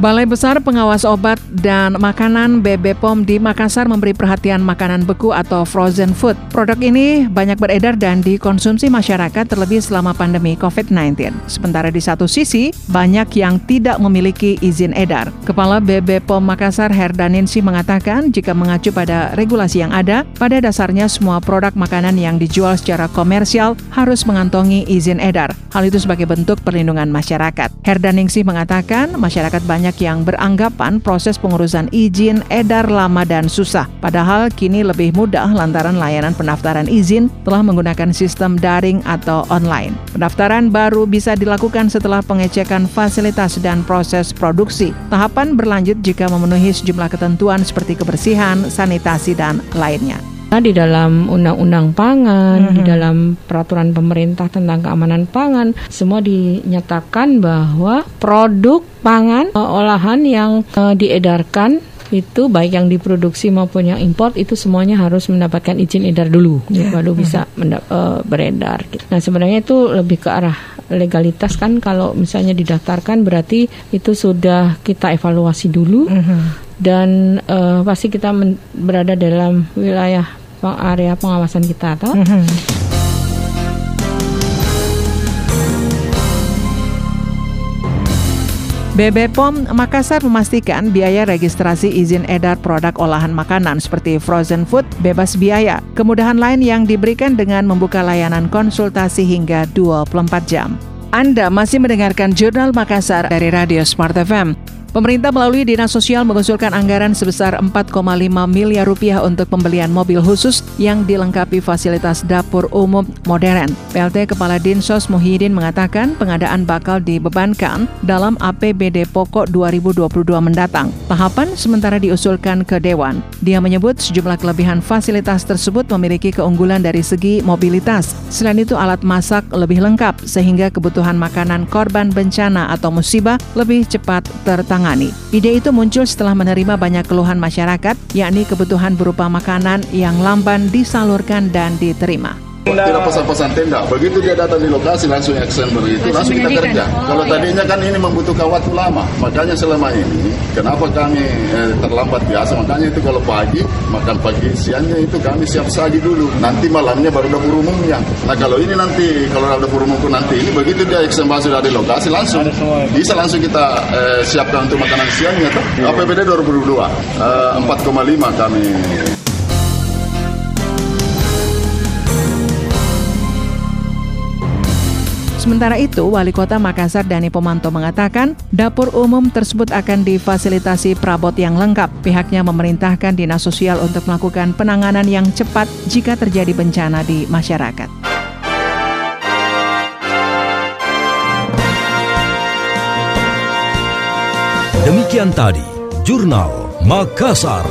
Balai Besar Pengawas Obat dan Makanan BB POM di Makassar memberi perhatian makanan beku atau frozen food. Produk ini banyak beredar dan dikonsumsi masyarakat terlebih selama pandemi COVID-19. Sementara di satu sisi, banyak yang tidak memiliki izin edar. Kepala BB POM Makassar Herdaninsi mengatakan jika mengacu pada regulasi yang ada, pada dasarnya semua produk makanan yang dijual secara komersial harus mengantongi izin edar. Hal itu sebagai bentuk perlindungan masyarakat. Herdaningsi mengatakan masyarakat banyak banyak yang beranggapan proses pengurusan izin edar lama dan susah. Padahal kini lebih mudah lantaran layanan pendaftaran izin telah menggunakan sistem daring atau online. Pendaftaran baru bisa dilakukan setelah pengecekan fasilitas dan proses produksi. Tahapan berlanjut jika memenuhi sejumlah ketentuan seperti kebersihan, sanitasi, dan lainnya di dalam undang-undang pangan, mm -hmm. di dalam peraturan pemerintah tentang keamanan pangan, semua dinyatakan bahwa produk pangan uh, olahan yang uh, diedarkan itu baik yang diproduksi maupun yang import itu semuanya harus mendapatkan izin edar dulu yeah. baru bisa uh, beredar. Gitu. Nah sebenarnya itu lebih ke arah legalitas kan kalau misalnya didaftarkan berarti itu sudah kita evaluasi dulu mm -hmm. dan uh, pasti kita berada dalam wilayah area pengawasan kita atau mm -hmm. BB POM Makassar memastikan biaya registrasi izin edar produk olahan makanan seperti frozen food bebas biaya. Kemudahan lain yang diberikan dengan membuka layanan konsultasi hingga 24 jam. Anda masih mendengarkan Jurnal Makassar dari Radio Smart FM. Pemerintah melalui Dinas Sosial mengusulkan anggaran sebesar 4,5 miliar rupiah untuk pembelian mobil khusus yang dilengkapi fasilitas dapur umum modern. PLT Kepala Dinsos Muhyiddin mengatakan pengadaan bakal dibebankan dalam APBD pokok 2022 mendatang. Tahapan sementara diusulkan ke Dewan. Dia menyebut sejumlah kelebihan fasilitas tersebut memiliki keunggulan dari segi mobilitas. Selain itu alat masak lebih lengkap sehingga kebutuhan makanan korban bencana atau musibah lebih cepat tertangani ditangani. Ide itu muncul setelah menerima banyak keluhan masyarakat, yakni kebutuhan berupa makanan yang lamban disalurkan dan diterima. Tidak pesan-pesan tenda. Begitu dia datang di lokasi langsung action begitu, langsung kita kerja. Oh, Kalau iya. tadinya kan ini membutuhkan waktu lama, makanya selama ini kenapa kami eh, terlambat biasa? Makanya itu kalau pagi makan pagi, siangnya itu kami siap saji dulu. Nanti malamnya baru dapur umumnya. Nah kalau ini nanti kalau ada dapur umum nanti ini begitu dia action masuk dari lokasi langsung bisa langsung kita eh, siapkan untuk makanan siangnya. Tuh. APBD 2022 eh, 4,5 kami Sementara itu, Wali Kota Makassar Dani Pomanto mengatakan, dapur umum tersebut akan difasilitasi perabot yang lengkap. Pihaknya memerintahkan Dinas Sosial untuk melakukan penanganan yang cepat jika terjadi bencana di masyarakat. Demikian tadi, Jurnal Makassar.